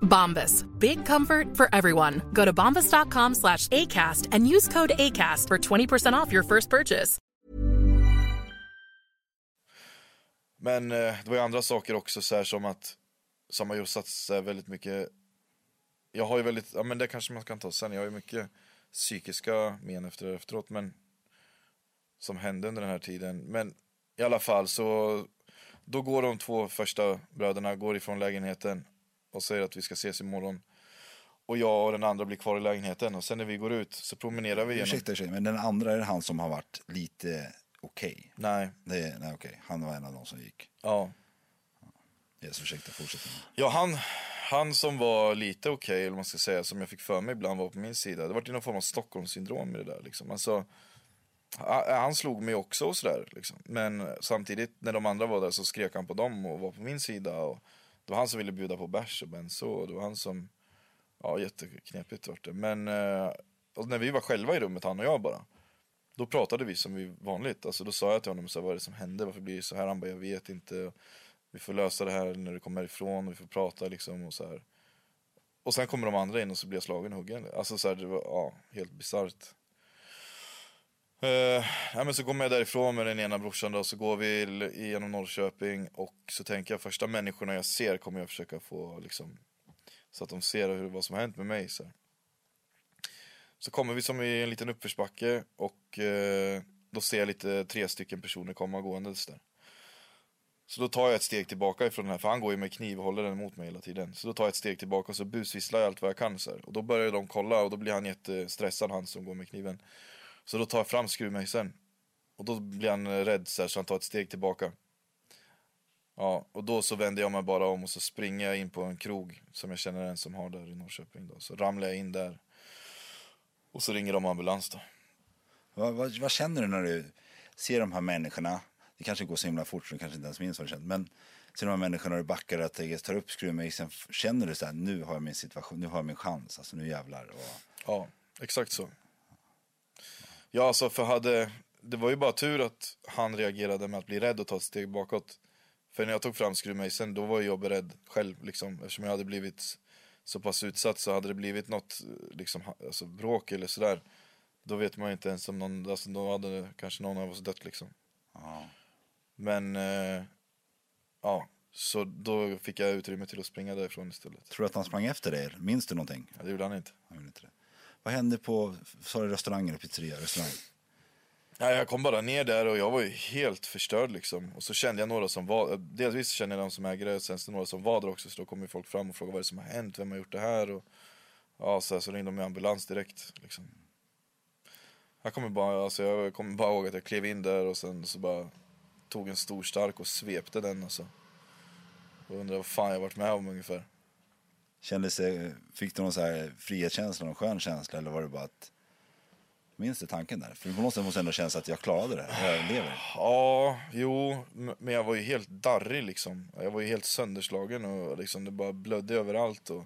Bombas. Big comfort for everyone. Go to bombas.com slash ACAST and use code ACAST for 20% off your first purchase. Men eh, det var ju andra saker också så här som att som har ju satsat väldigt mycket jag har ju väldigt, ja men det kanske man kan ta sen, jag har ju mycket psykiska men efter efteråt men som hände under den här tiden. Men i alla fall så då går de två första bröderna går ifrån lägenheten och säger att vi ska ses imorgon. Och jag och den andra blir kvar i lägenheten och sen när vi går ut så promenerar vi igenom. Ursäkta, ursäkta men den andra är han som har varit lite okej? Okay. Nej. Det, nej okej, okay. han var en av de som gick? Ja. Yes, ursäkta, fortsätt. Ja, han, han som var lite okej, okay, eller man ska säga, som jag fick för mig ibland var på min sida. Det var någon form av Stockholmssyndrom i det där liksom. Alltså, han slog mig också och sådär liksom. Men samtidigt när de andra var där så skrek han på dem och var på min sida. Och det var han som ville bjuda på bärs och benzo och det var han som, ja jätteknepigt vart det. Men eh, när vi var själva i rummet, han och jag bara. Då pratade vi som vi vanligt. Alltså då sa jag till honom så här, vad är det som hände? Varför blir det så här? Han bara, jag vet inte. Vi får lösa det här när du kommer ifrån. Vi får prata liksom och så här. Och sen kommer de andra in och så blir jag slagen och huggen. Alltså så här, det var ja, helt bisarrt. Uh, ja, men så går jag därifrån med den ena brorsan då, så går vi genom Norrköping och så tänker jag första människorna jag ser kommer jag försöka få liksom så att de ser hur, vad som har hänt med mig. Så, så kommer vi som i en liten uppförsbacke och uh, då ser jag lite tre stycken personer komma gåendes där. Så då tar jag ett steg tillbaka ifrån den här, för han går ju med kniv och håller den mot mig hela tiden. Så då tar jag ett steg tillbaka och så busvisslar jag allt vad jag kan så här. Och då börjar de kolla och då blir han jättestressad han som går med kniven. Så då tar jag fram skruvmejseln. Och då blir han rädd så, här, så han tar ett steg tillbaka. Ja, och då så vänder jag mig bara om och så springer jag in på en krog som jag känner en som har där i Norrköping. Då. Så ramlar jag in där. Och så ringer de ambulans då. Vad, vad, vad känner du när du ser de här människorna? Det kanske går så himla fort så du kanske inte ens minns vad du känner. Men ser de här människorna du backar att jag tar upp skruvmejseln. Känner du så här, nu har jag min situation, nu har jag min chans, alltså nu jävlar. Och... Ja, exakt så. Ja, alltså för hade, det var ju bara tur att han reagerade med att bli rädd och ta ett steg bakåt. För när jag tog fram skruvmejseln, då var jag beredd själv liksom, eftersom jag hade blivit så pass utsatt så hade det blivit något liksom, alltså, bråk eller sådär. Då vet man ju inte ens om någon, alltså, då hade kanske någon av oss dött liksom. Ja. Men eh, ja, så då fick jag utrymme till att springa därifrån istället. Tror du att han sprang efter dig? Minns du någonting? Ja, det gjorde han inte. Jag vet inte det. Vad hände på, sa du restaurang eller pizzeria? Restaurang? Ja, jag kom bara ner där och jag var ju helt förstörd liksom. Och så kände jag några som var, delvis kände jag de som äger det, sen så några som var där också. Så då kom ju folk fram och frågade vad det som har hänt, vem har gjort det här? Och, ja, så, här, så ringde de med ambulans direkt liksom. Jag kommer bara, alltså jag kommer bara ihåg att jag klev in där och sen så bara tog en stor stark och svepte den alltså. Och undrade vad fan jag varit med om ungefär. Kändes det, fick du någon så här frihetskänsla, någon skön känsla eller var det bara att Minns du tanken där? För på något sätt måste ändå kännas att jag klarade det här, jag lever. Ja, jo, men jag var ju helt darrig liksom. Jag var ju helt sönderslagen och liksom det bara blödde överallt och...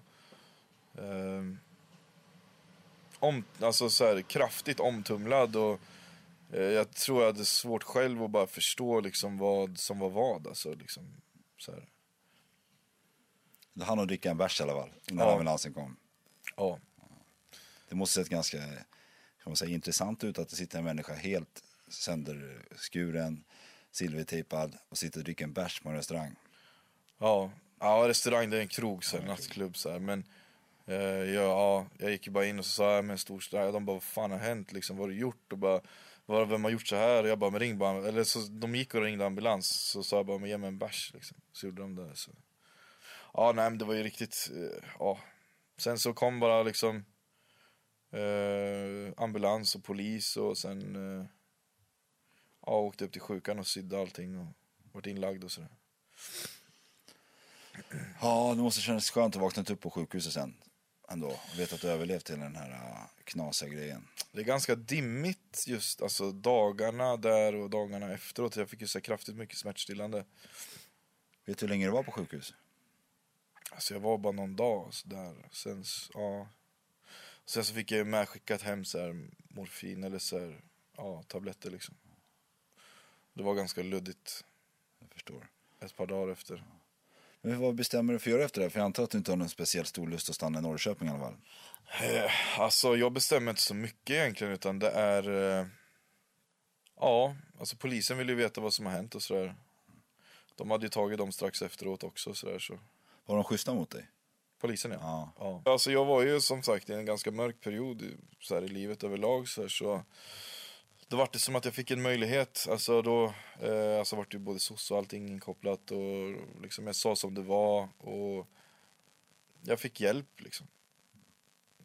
Eh, om, alltså så här, kraftigt omtumlad och eh, jag tror jag hade svårt själv att bara förstå liksom vad som var vad alltså liksom. Så här. Du hann att dricka en bärs i alla fall innan Ja. ambulansen kom. Ja, Det måste sett ganska kan man säga, intressant ut att det sitter en människa helt sönderskuren, silvertejpad och sitter och dricker en bärs på en restaurang. ja, ja restaurang det är en krog så här, nattklubb så här. men eh, ja, ja, jag gick ju bara in och så sa jag med en stor stark, de bara vad fan har hänt liksom, vad har du gjort? Och bara, vad, vem har gjort så här? Och jag bara, men ring bara, eller så de gick och ringde ambulans, så sa jag bara, men ge mig en bärs liksom. Så gjorde de det. Så. Ja, nej men det var ju riktigt, eh, ja. Sen så kom bara liksom eh, ambulans och polis och sen eh, ja, åkte upp till sjukan och sydde allting och vart inlagd och sådär. Ja, det måste kännas skönt att vakna upp på sjukhuset sen ändå. Veta att du överlevt hela den här äh, knasiga grejen. Det är ganska dimmigt just alltså dagarna där och dagarna efteråt. Jag fick ju så kraftigt mycket smärtstillande. Vet du hur länge du var på sjukhus? Alltså jag var bara någon dag så där. Sen, ja. Sen så fick jag ju medskickat hem så här morfin eller så här, ja, tabletter liksom. Det var ganska luddigt Jag förstår. ett par dagar efter. Men vad bestämmer du för att göra efter det? För jag antar att du inte har någon speciellt stor lust att stanna i Norrköping i alla fall. Eh, Alltså jag bestämmer inte så mycket egentligen utan det är eh, Ja, alltså polisen vill ju veta vad som har hänt och sådär De hade ju tagit dem strax efteråt också sådär så Var de schyssta mot dig? Polisen ja. Ja. ja. Alltså jag var ju som sagt i en ganska mörk period så här, i livet överlag så, här, så Då var det som att jag fick en möjlighet, alltså då eh, Alltså vart ju både soc och allting inkopplat och liksom jag sa som det var och Jag fick hjälp liksom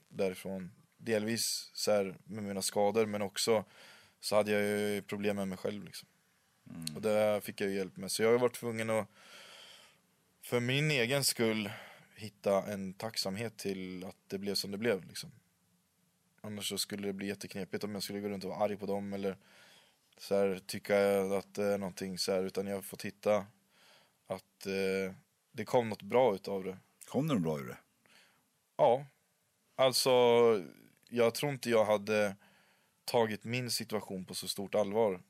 Därifrån Delvis så här, med mina skador men också Så hade jag ju problem med mig själv liksom Och det fick jag ju hjälp med så jag har varit tvungen att För min egen skull hitta en tacksamhet till att det blev som det blev liksom. Annars så skulle det bli jätteknepigt om jag skulle gå runt och vara arg på dem eller så här, tycka att det är någonting så här, utan jag har fått hitta att eh, det kom något bra utav det. Kom det något bra ur det? Ja, alltså jag tror inte jag hade tagit min situation på så stort allvar.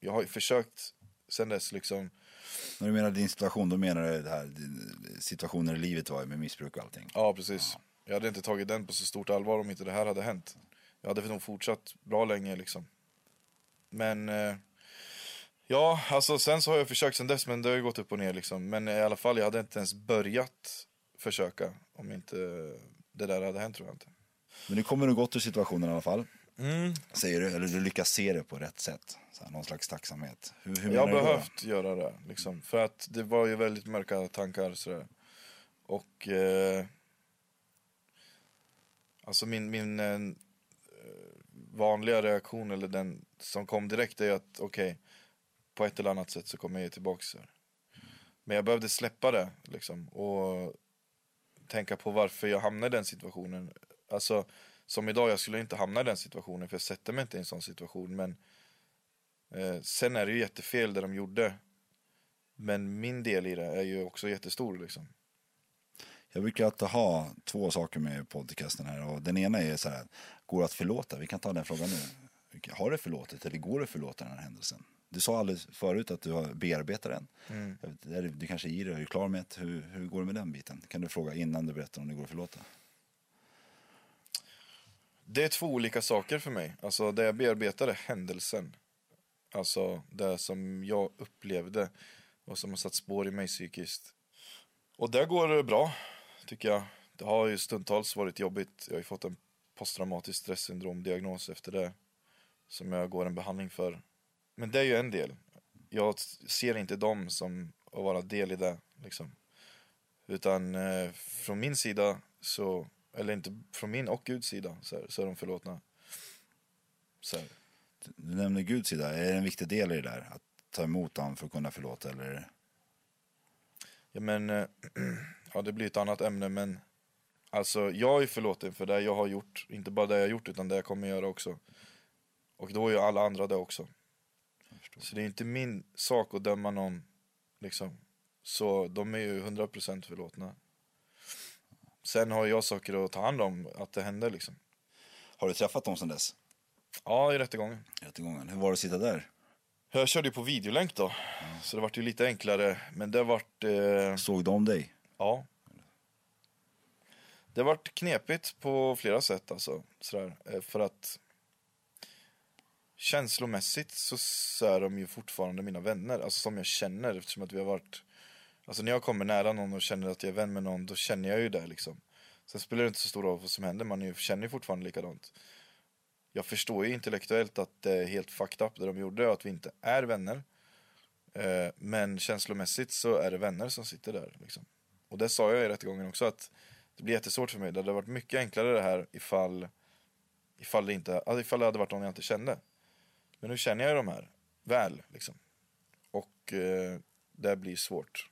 Jag har ju försökt sen dess liksom När du menar din situation, då menar du det här situationen i livet var med missbruk och allting. Ja, precis. Jag hade inte tagit den på så stort allvar om inte det här hade hänt. Jag hade nog fortsatt bra länge liksom. Men... Eh, ja, alltså sen så har jag försökt sen dess, men det har ju gått upp och ner liksom. Men i alla fall, jag hade inte ens börjat försöka om inte det där hade hänt tror jag inte. Men nu kommer du gott ur situationen i alla fall. Mm. Säger du, eller du lyckas se det på rätt sätt. Så här, någon slags tacksamhet. Hur, hur Jag har du då? behövt göra det, liksom. För att det var ju väldigt mörka tankar sådär. Och... Eh, alltså min, min eh, vanliga reaktion, eller den som kom direkt, är att okej, på ett eller annat sätt så kommer jag ge tillbaks här. Men jag behövde släppa det, liksom. Och tänka på varför jag hamnade i den situationen. Alltså, som idag, jag skulle inte hamna i den situationen, för jag sätter mig inte i en sån situation. Men Eh, sen är det ju jättefel det de gjorde. Men min del i det är ju också jättestor liksom. Jag brukar alltid ha två saker med podcasten här. Och den ena är så här, går det att förlåta? Vi kan ta den frågan nu. Har du förlåtit eller går det att förlåta den här händelsen? Du sa alldeles förut att du har bearbetat den. Mm. Du kanske är i det, är du klar med det? Hur, hur går det med den biten? Kan du fråga innan du berättar om det går att förlåta? Det är två olika saker för mig. Alltså det jag bearbetar är händelsen. Alltså det som jag upplevde och som har satt spår i mig psykiskt. Och det går bra, tycker jag. Det har ju stundtals varit jobbigt. Jag har ju fått en posttraumatisk stresssyndromdiagnos efter det. Som jag går en behandling för. Men det är ju en del. Jag ser inte dem som att vara del i det. Liksom. Utan eh, från min sida så, eller inte från min och Guds sida, så, här, så är de förlåtna. Så här. Du nämner Guds sida, är det en viktig del i det där? Att ta emot honom för att kunna förlåta eller? Ja men, eh, ja det blir ett annat ämne men Alltså jag är förlåten för det jag har gjort, inte bara det jag har gjort utan det jag kommer göra också. Och då är ju alla andra det också. Så det är inte min sak att döma någon, liksom. Så de är ju 100% förlåtna. Sen har jag saker att ta hand om, att det hände liksom. Har du träffat dem sedan dess? Ja, i rättegången. Rättegången. Hur var det att sitta där? Jag körde ju på videolänk då, så det vart ju lite enklare. Men det vart... Eh... Såg de dig? Ja. Det vart knepigt på flera sätt alltså. Sådär. Eh, För att känslomässigt så, så är de ju fortfarande mina vänner. Alltså som jag känner eftersom att vi har varit... Alltså när jag kommer nära någon och känner att jag är vän med någon då känner jag ju det liksom. Sen spelar det inte så stor roll vad som händer, man ju, känner ju fortfarande likadant. Jag förstår ju intellektuellt att det är helt fucked up det de gjorde och att vi inte är vänner. Eh, men känslomässigt så är det vänner som sitter där liksom. Och det sa jag i rättegången också att det blir jättesvårt för mig. Det hade varit mycket enklare det här ifall, ifall, det, inte, alltså, ifall det hade varit någon jag inte kände. Men nu känner jag ju de här väl liksom. Och eh, det blir svårt.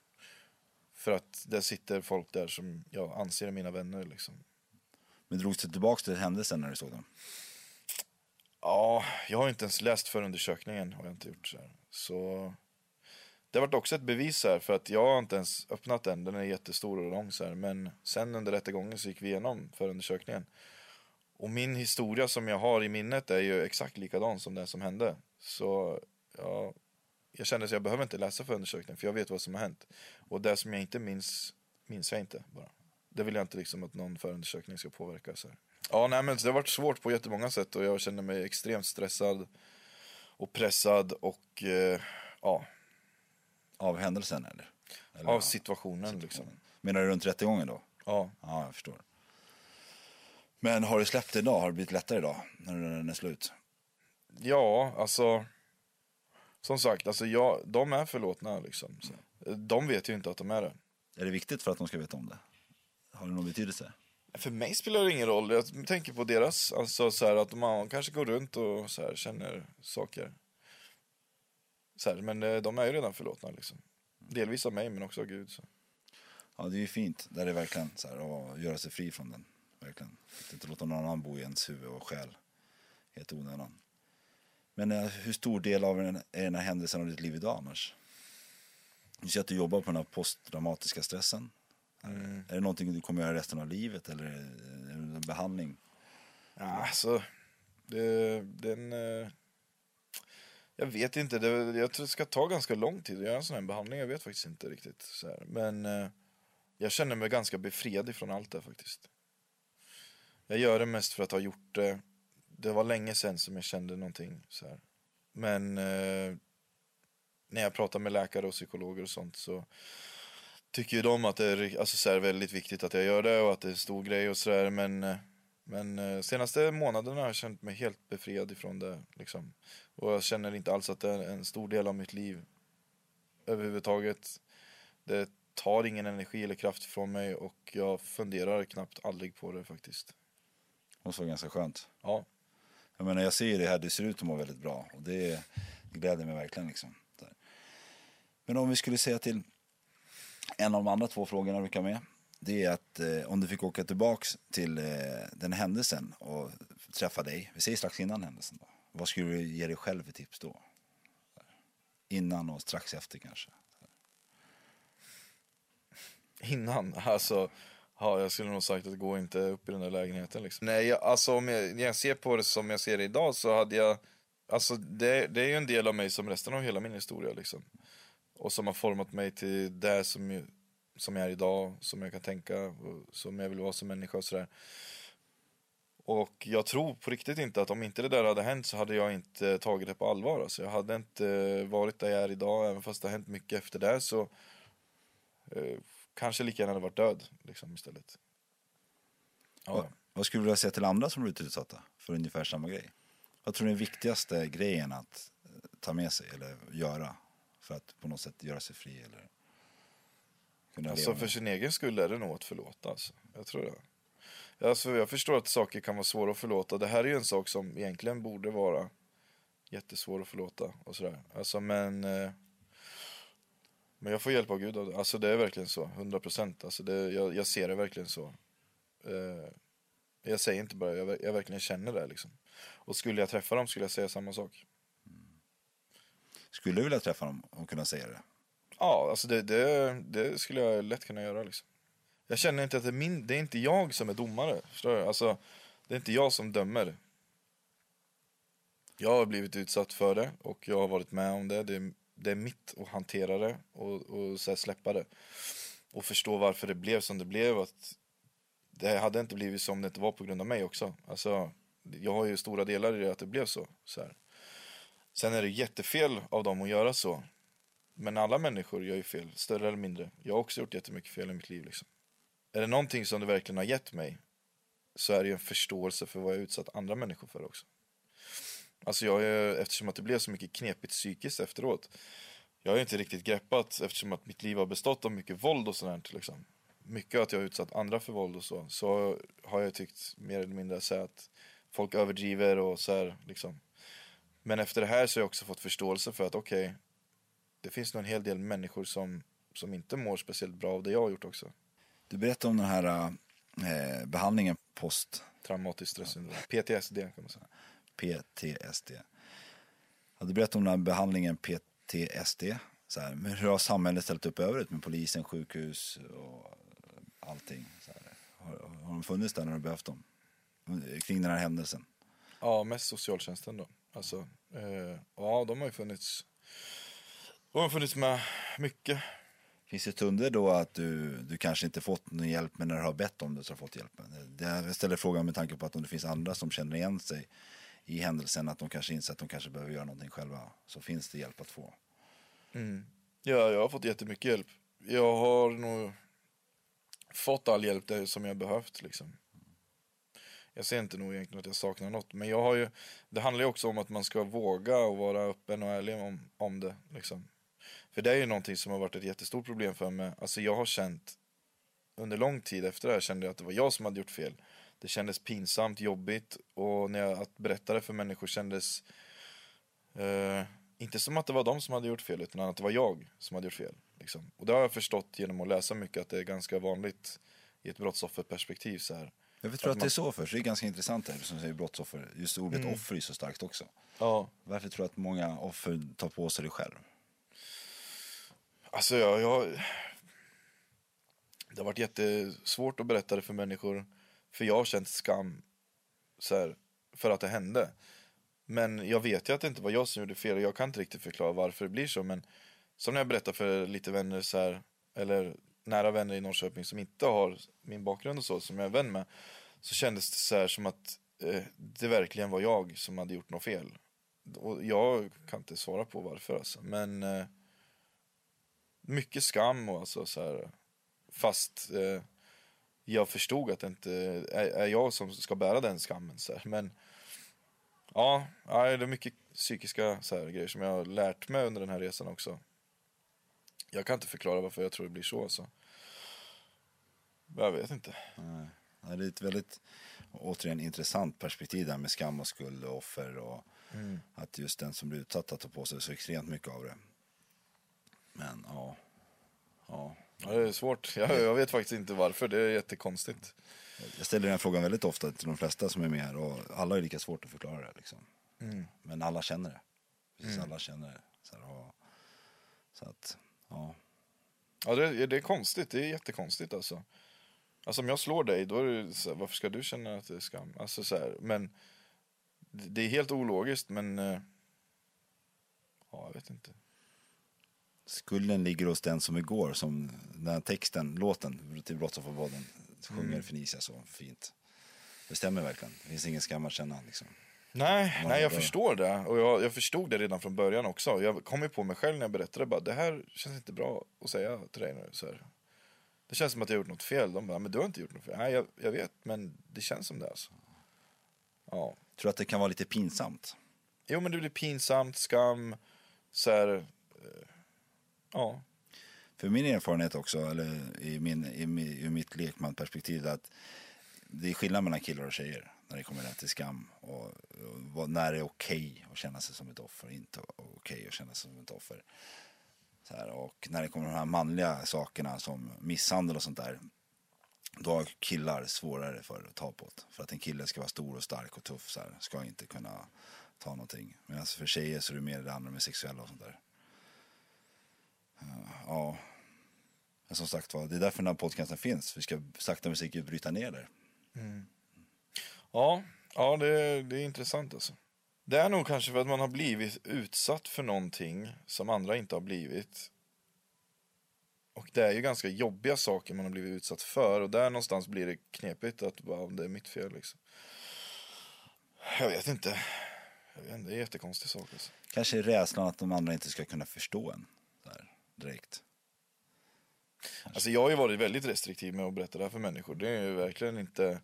För att det sitter folk där som jag anser är mina vänner liksom. Men drogs du tillbaka till händelsen när du såg dem? Ja, jag har inte ens läst förundersökningen. Har jag inte gjort så, här. så Det har varit också ett bevis här för att jag har inte ens öppnat den. Den är jättestor och lång så här. Men sen under rättegången så gick vi igenom förundersökningen. Och min historia som jag har i minnet är ju exakt likadan som den som hände. Så ja, jag kände att jag behöver inte läsa förundersökningen för jag vet vad som har hänt. Och det som jag inte minns, minns jag inte bara. Det vill jag inte liksom att någon förundersökning ska påverka. Så här. Ja, nej, men det har varit svårt på jättemånga sätt och jag känner mig extremt stressad och pressad och eh, ja, Av händelsen eller? eller av ja, situationen liksom. Menar du runt rättegången då? Ja. Ja, jag förstår. Men har du släppt det idag? Har det blivit lättare idag? När den är slut? ja, alltså som sagt, alltså jag, de är förlåtna liksom. Så. De vet ju inte att de är det. Är det viktigt för att de ska veta om det? Har det någon betydelse? För mig spelar det ingen roll. Jag tänker på deras, alltså så här, att man kanske går runt och så här, känner saker. Så här, men eh, de är ju redan förlåtna liksom. Delvis av mig men också av Gud. Så. Ja, det är ju fint. Där är verkligen så här, att göra sig fri från den. Verkligen. Att inte låta någon annan bo i ens huvud och själ. Helt onödan. Men eh, hur stor del av den, är den här händelsen av ditt liv idag annars? Du säger att du jobbar på den här posttraumatiska stressen. Mm. Är det någonting du kommer göra resten av livet eller är det en behandling? Ja, alltså, det, den... eh, Jag vet inte, det, jag tror det ska ta ganska lång tid att göra en sån här behandling. Jag vet faktiskt inte riktigt. Så här. Men eh, jag känner mig ganska befriad ifrån allt det faktiskt. Jag gör det mest för att ha gjort det. Det var länge sedan som jag kände någonting så här. Men eh, när jag pratar med läkare och psykologer och sånt så tycker ju de att det är alltså, så här, väldigt viktigt att jag gör det och att det är en stor grej och sådär. Men, eh, men eh, senaste månaderna har jag känt mig helt befriad ifrån det. Liksom. Och jag känner inte alls att det är en stor del av mitt liv överhuvudtaget. Det tar ingen energi eller kraft från mig och jag funderar knappt aldrig på det faktiskt. Måste vara ganska skönt. Ja, jag menar, jag ser ju det här, du ser ut att må väldigt bra. Och det, det gläder mig verkligen. Liksom. Men om vi skulle säga till en av de andra två frågorna du kan med. Det är att eh, om du fick åka tillbaks till eh, den händelsen och träffa dig. Vi säger strax innan händelsen då. Vad skulle du ge dig själv för tips då? Innan och strax efter kanske. innan. Alltså, ja, jag skulle nog sagt att gå inte upp i den där lägenheten. Liksom. Nej, jag, alltså om jag, när jag ser på det som jag ser det idag så hade jag alltså det, det är ju en del av mig som resten av hela min historia liksom. Och som har format mig till det som, som jag är idag, som jag kan tänka, och som jag vill vara som människa och sådär. Och jag tror på riktigt inte att om inte det där hade hänt så hade jag inte tagit det på allvar. Alltså jag hade inte varit där jag är idag, även fast det har hänt mycket efter det så eh, kanske lika gärna hade varit död liksom istället. Ja. Vad, vad skulle du vilja säga till andra som blivit utsatta för ungefär samma grej? Vad tror du är den viktigaste grejen att eh, ta med sig eller göra för att på något sätt göra sig fri eller kunna Alltså leva för sin egen skull är det nog att förlåta alltså. Jag tror det. Alltså, jag förstår att saker kan vara svåra att förlåta. Det här är ju en sak som egentligen borde vara jättesvår att förlåta och sådär. Alltså men eh, Men jag får hjälp av Gud av det. Alltså det är verkligen så, 100 procent. Alltså det, jag, jag ser det verkligen så. Eh, jag säger inte bara, jag, jag verkligen känner det liksom. Och skulle jag träffa dem skulle jag säga samma sak. Skulle du vilja träffa dem och kunna säga det? Ja, alltså det, det, det skulle jag lätt kunna göra liksom. Jag känner inte att det är min, det är inte jag som är domare. Förstår du? Alltså, det är inte jag som dömer. Jag har blivit utsatt för det och jag har varit med om det. Det är, det är mitt att hantera det och, och så här släppa det. Och förstå varför det blev som det blev. Att det hade inte blivit som det inte var på grund av mig också. Alltså, jag har ju stora delar i det att det blev så. så här. Sen är det jättefel av dem att göra så. Men alla människor gör ju fel, större eller mindre. Jag har också gjort jättemycket fel i mitt liv. Liksom. Är det någonting som det verkligen har gett mig så är det ju en förståelse för vad jag utsatt andra människor för också. Alltså jag är, eftersom att det blev så mycket knepigt psykiskt efteråt. Jag har inte riktigt greppat eftersom att mitt liv har bestått av mycket våld och sådant liksom. Mycket att jag har utsatt andra för våld och så. Så har jag tyckt mer eller mindre så att folk överdriver och så här liksom. Men efter det här så har jag också fått förståelse för att okej, det finns nog en hel del människor som, som inte mår speciellt bra av det jag har gjort också. Du berättade om den här eh, behandlingen post Traumatiskt stressyndrom. PTSD kan man säga. PTSD. Ja, du berättade om den här behandlingen PTSD. Så här, men hur har samhället ställt upp övrigt med polisen, sjukhus och allting? Så här. Har, har de funnits där när du behövt dem? Kring den här händelsen? Ja, mest socialtjänsten då. Alltså, eh, ja, de har ju funnits. De har funnits med mycket. Finns det stunder då att du, du kanske inte fått någon hjälp men när du har bett om det så har du fått hjälpen? Det- Jag ställer frågan med tanke på att om det finns andra som känner igen sig i händelsen att de kanske inser att de kanske behöver göra någonting själva så finns det hjälp att få. Mm. Ja, jag har fått jättemycket hjälp. Jag har nog fått all hjälp där som jag behövt liksom. Jag ser inte nog egentligen att jag saknar något. Men jag har ju, det handlar ju också om att man ska våga och vara öppen och ärlig om, om det. Liksom. För det är ju någonting som har varit ett jättestort problem för mig. Alltså jag har känt, under lång tid efter det här kände jag att det var jag som hade gjort fel. Det kändes pinsamt, jobbigt och när jag att berätta det för människor kändes eh, inte som att det var de som hade gjort fel utan att det var jag som hade gjort fel. Liksom. Och det har jag förstått genom att läsa mycket att det är ganska vanligt i ett brottsofferperspektiv så här. Jag tror Att att det är så för, så det är ganska intressant här som säger brottsoffer. Just ordet offer är så starkt också. Ja, Varför tror du att många offer tar på sig det själv? Alltså jag, jag... Det har varit jättesvårt att berätta det för människor. För jag har känt skam så här, för att det hände. Men jag vet ju att det inte var jag som gjorde fel och jag kan inte riktigt förklara varför det blir så. Men som när jag berättar för lite vänner så här, eller nära vänner i Norrköping som inte har min bakgrund och så, som jag är vän med. Så kändes det så här som att eh, det verkligen var jag som hade gjort något fel. Och jag kan inte svara på varför alltså. Men eh, mycket skam och alltså så här, fast eh, jag förstod att det inte är, är jag som ska bära den skammen. Så här. Men ja, det är mycket psykiska så här, grejer som jag har lärt mig under den här resan också. Jag kan inte förklara varför jag tror det blir så. Alltså. Jag vet inte. Ja, det är ett väldigt, återigen, intressant perspektiv där med skam och skuld och offer och att just den som blir utsatt tar på sig så extremt mycket av det. Men ja, ja. Ja, det är svårt. Jag, jag vet faktiskt inte varför. Det är jättekonstigt. Jag ställer den här frågan väldigt ofta till de flesta som är med här och alla är lika svårt att förklara det liksom. Men alla känner det. Precis, alla känner det. Så, här, och, så att, ja. Ja, det, det är konstigt. Det är jättekonstigt alltså. Alltså om jag slår dig, då är det så här, varför ska du känna att det är skam? Alltså så här, men det det är helt ologiskt, men eh, Ja, jag vet inte. Skulden ligger hos den som igår, som den här texten, låten till Brottsofferpodden sjunger Mm. Felicia så fint. Det stämmer verkligen. Det finns ingen skam att känna liksom. Nej, nej jag förstår det. Och jag, jag förstod det redan från början också. Jag kom ju på mig själv när jag berättade bara, det här känns inte bra att säga till dig nu. Så här. Det känns som att jag har gjort något fel. De bara, men du har inte gjort något fel. Nej, jag, jag vet, men det känns som det alltså. Ja. Tror du att det kan vara lite pinsamt? Jo, men det blir pinsamt, skam, så här, ja. För min erfarenhet också, eller i, min, i, i mitt lekmanperspektiv, att det är skillnad mellan killar och tjejer när det kommer till skam. Och, och vad- när det är okej att känna sig som ett offer och inte okej att känna sig som ett offer. Så här, och när det kommer de här manliga sakerna som misshandel och sånt där. Då har killar svårare för att ta på det. För att en kille ska vara stor och stark och tuff så här, ska inte kunna ta någonting. Medan för tjejer så är det mer det andra med sexuella och sånt där. Ja. Men som sagt var, det är därför den här podcasten finns. Vi ska sakta men säkert bryta ner det. Ja, ja det, det är intressant alltså. Det är nog kanske för att man har blivit utsatt för någonting som andra inte har blivit. Och det är ju ganska jobbiga saker man har blivit utsatt för och där någonstans blir det knepigt att bara, det är mitt fel liksom. Jag vet inte. Jag vet inte, det är en jättekonstig sak alltså. Kanske är rädslan att de andra inte ska kunna förstå en. Direkt. Alltså jag har ju varit väldigt restriktiv med att berätta det här för människor. Det är ju verkligen inte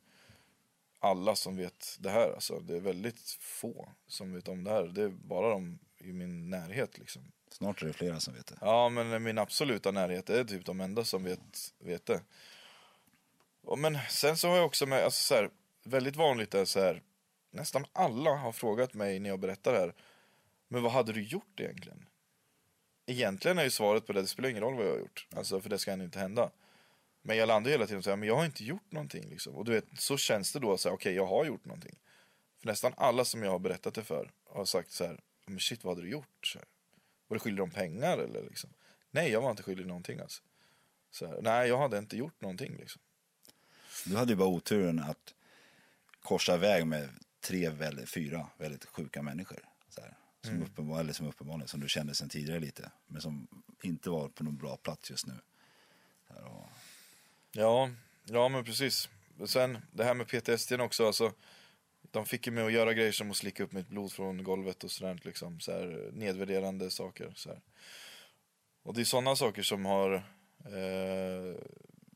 alla som vet det här. Alltså, det är väldigt få som vet om det här. Det är bara de i min närhet liksom. Snart är det flera som vet det. Ja, men min absoluta närhet är typ de enda som vet, vet det. Men sen så har jag också med, alltså så här, väldigt vanligt är så här, nästan alla har frågat mig när jag berättar det här, men vad hade du gjort egentligen? Egentligen är ju svaret på det, det spelar ingen roll vad jag har gjort, alltså för det ska ändå inte hända. Men jag landar hela tiden och säger, men jag har inte gjort någonting liksom. Och du vet, så känns det då att säga, okej okay, jag har gjort någonting. För nästan alla som jag har berättat det för har sagt så här, men shit vad hade du gjort? Så här. Var du skyldig dem pengar eller liksom? Nej, jag var inte skyldig någonting alltså. Så här, nej, jag hade inte gjort någonting liksom. Du hade ju bara oturen att korsa väg med tre, väldigt, fyra väldigt sjuka människor. Så här, som, Mm. uppenbar, eller som uppenbarligen, som du kände sedan tidigare lite. Men som inte var på någon bra plats just nu. Och, Ja, ja men precis. Sen det här med PTSD också, alltså. De fick ju mig att göra grejer som att slicka upp mitt blod från golvet och sådär liksom. Så här, nedvärderande saker. Så här. Och det är sådana saker som har eh,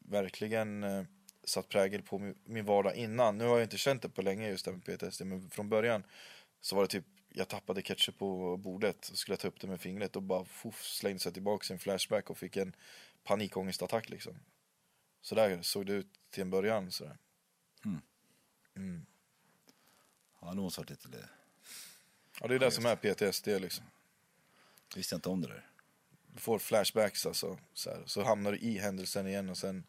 verkligen eh, satt prägel på min, min vardag innan. Nu har jag inte känt det på länge just det med PTSD, men från början så var det typ jag tappade ketchup på bordet och skulle ta upp det med fingret och bara fuff, slängde sig tillbaka i en flashback och fick en panikångestattack liksom. Så där såg det ut till en början sådär. ja, det måste varit lite... Ja det är det som är PTSD liksom. Visste jag inte om det där. Du får flashbacks alltså. Så, här. så hamnar du i händelsen igen och sen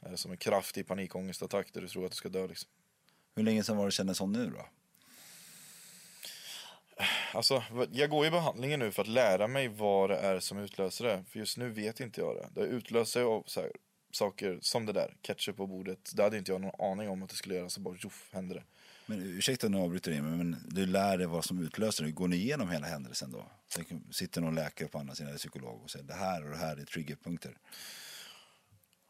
är det som en kraftig panikångestattack där du tror att du ska dö liksom. Hur länge sedan var det kändes som nu då? Alltså, jag går i behandlingen nu för att lära mig vad det är som utlöser det. För just nu vet inte jag det. Det utlöser av så här, saker som det där, ketchup på bordet. Det hade inte jag någon aning om att det skulle göra, så bara tjoff, hände det. Men ursäkta om jag avbryter dig, men du lär dig vad som utlöser det. Går ni igenom hela händelsen då? Sen sitter någon läkare på andra sidan, eller psykolog, och säger det här och det här är triggerpunkter.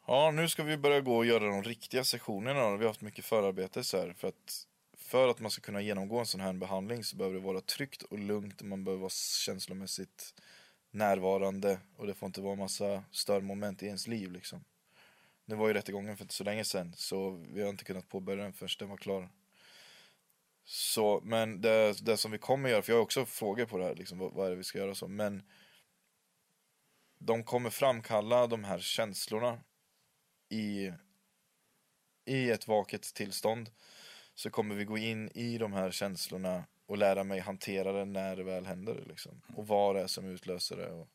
Ja, nu ska vi börja gå och göra de riktiga sessionerna. Vi har haft mycket förarbete så här. För att, för att man ska kunna genomgå en sån här behandling så behöver det vara tryggt och lugnt. och Man behöver vara känslomässigt närvarande. Och det får inte vara massa störmoment i ens liv liksom. Nu var ju rättegången för inte så länge sedan. Så vi har inte kunnat påbörja den förrän den var klar. Så, men det, det som vi kommer göra, för jag har också frågor på det här, liksom, vad, vad är det vi ska göra så. Men de kommer framkalla de här känslorna i, i ett vaket tillstånd så kommer vi gå in i de här känslorna och lära mig hantera det när det väl händer. Liksom. Och vad det är som utlöser det och,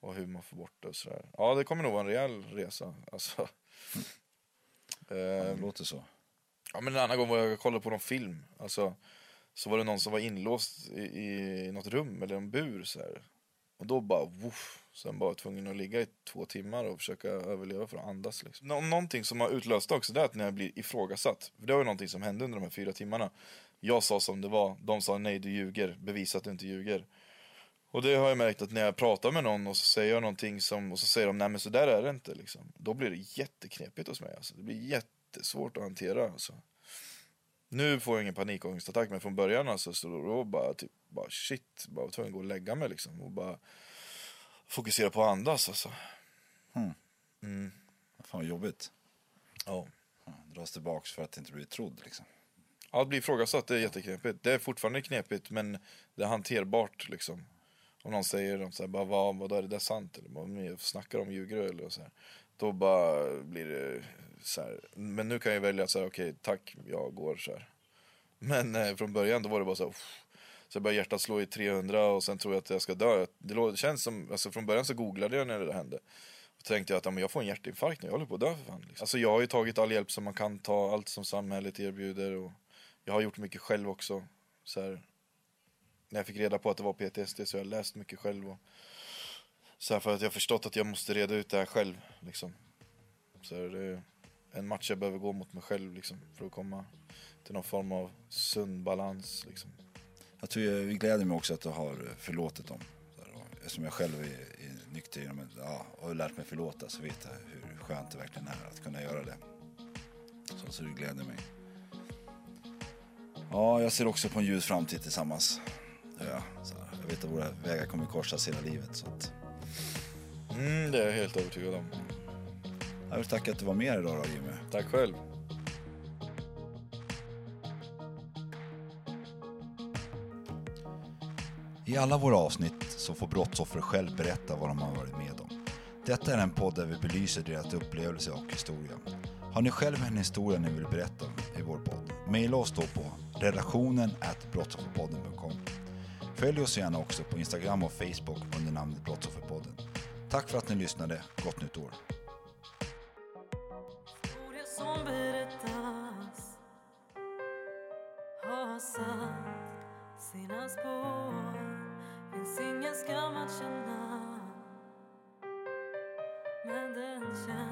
och hur man får bort det och sådär. Ja, det kommer nog vara en rejäl resa. Alltså. Ja, det låter så. Ja men en annan gång var jag kollade på någon film. Alltså, så var det någon som var inlåst i, i något rum eller en bur så här. Och då bara woof, sen bara tvungen att ligga i två timmar och försöka överleva för att andas liksom. Nå- någonting som har utlöst också det är att när jag blir ifrågasatt. För det var ju någonting som hände under de här fyra timmarna. Jag sa som det var, de sa nej du ljuger, bevisa att du inte ljuger. Och det har jag märkt att när jag pratar med någon och så säger jag någonting som, och så säger de nej men så där är det inte liksom. Då blir det jätteknepigt hos mig alltså. Det blir jättesvårt att hantera alltså. Nu får jag ingen panikångestattack men från början alltså så då bara typ, bara shit, bara var tvungen att gå och lägga mig liksom och bara fokusera på att andas alltså. Fan vad jobbigt. Ja. Ja, Dras tillbaks för att inte bli trodd liksom. Ja, att bli ifrågasatt det är jätteknepigt. Det är fortfarande knepigt men det är hanterbart liksom. Om någon säger de så här, bara, vad, vad är det där sant? Eller vad snackar om, ljuger eller så här. Då bara blir det så här. Men nu kan jag välja att säga okej tack, jag går så här. Men eh, från början då var det bara så här, så jag började hjärtat slå i 300 och sen tror jag att jag ska dö. Det känns som, alltså från början så googlade jag när det där hände. Och tänkte jag att ja, men jag får en hjärtinfarkt nu, jag håller på att dö för fan. Liksom. Alltså jag har ju tagit all hjälp som man kan ta, allt som samhället erbjuder och jag har gjort mycket själv också. Så här, när jag fick reda på att det var PTSD så har jag läst mycket själv. Och, så här, för att jag har förstått att jag måste reda ut det här själv. Liksom. Så här, det är en match jag behöver gå mot mig själv liksom, för att komma till någon form av sund balans. Liksom. Jag tror jag, gläder mig också att du har förlåtit dem. Eftersom jag själv är, är nykter att, ja, och har lärt mig förlåta så vet jag hur skönt det verkligen är att kunna göra det. Så, så det gläder mig. Ja, jag ser också på en ljus framtid tillsammans. Ja, jag vet att våra vägar kommer korsas hela livet. Så att, Mm, det är jag helt övertygad om. jag vill tacka att du var med idag då, Jimmy. Tack själv. I alla våra avsnitt så får brottsoffer själv berätta vad de har varit med om. Detta är en podd där vi belyser deras upplevelse och historia. Har ni själv en historia ni vill berätta om i vår podd? Maila oss då på redaktionen brottsofferpodden.com. Följ oss gärna också på Instagram och Facebook under namnet Brottsofferpodden. Tack för att ni lyssnade. Gott nytt år! Sina spår Finns ingen skam att känna. Men den känns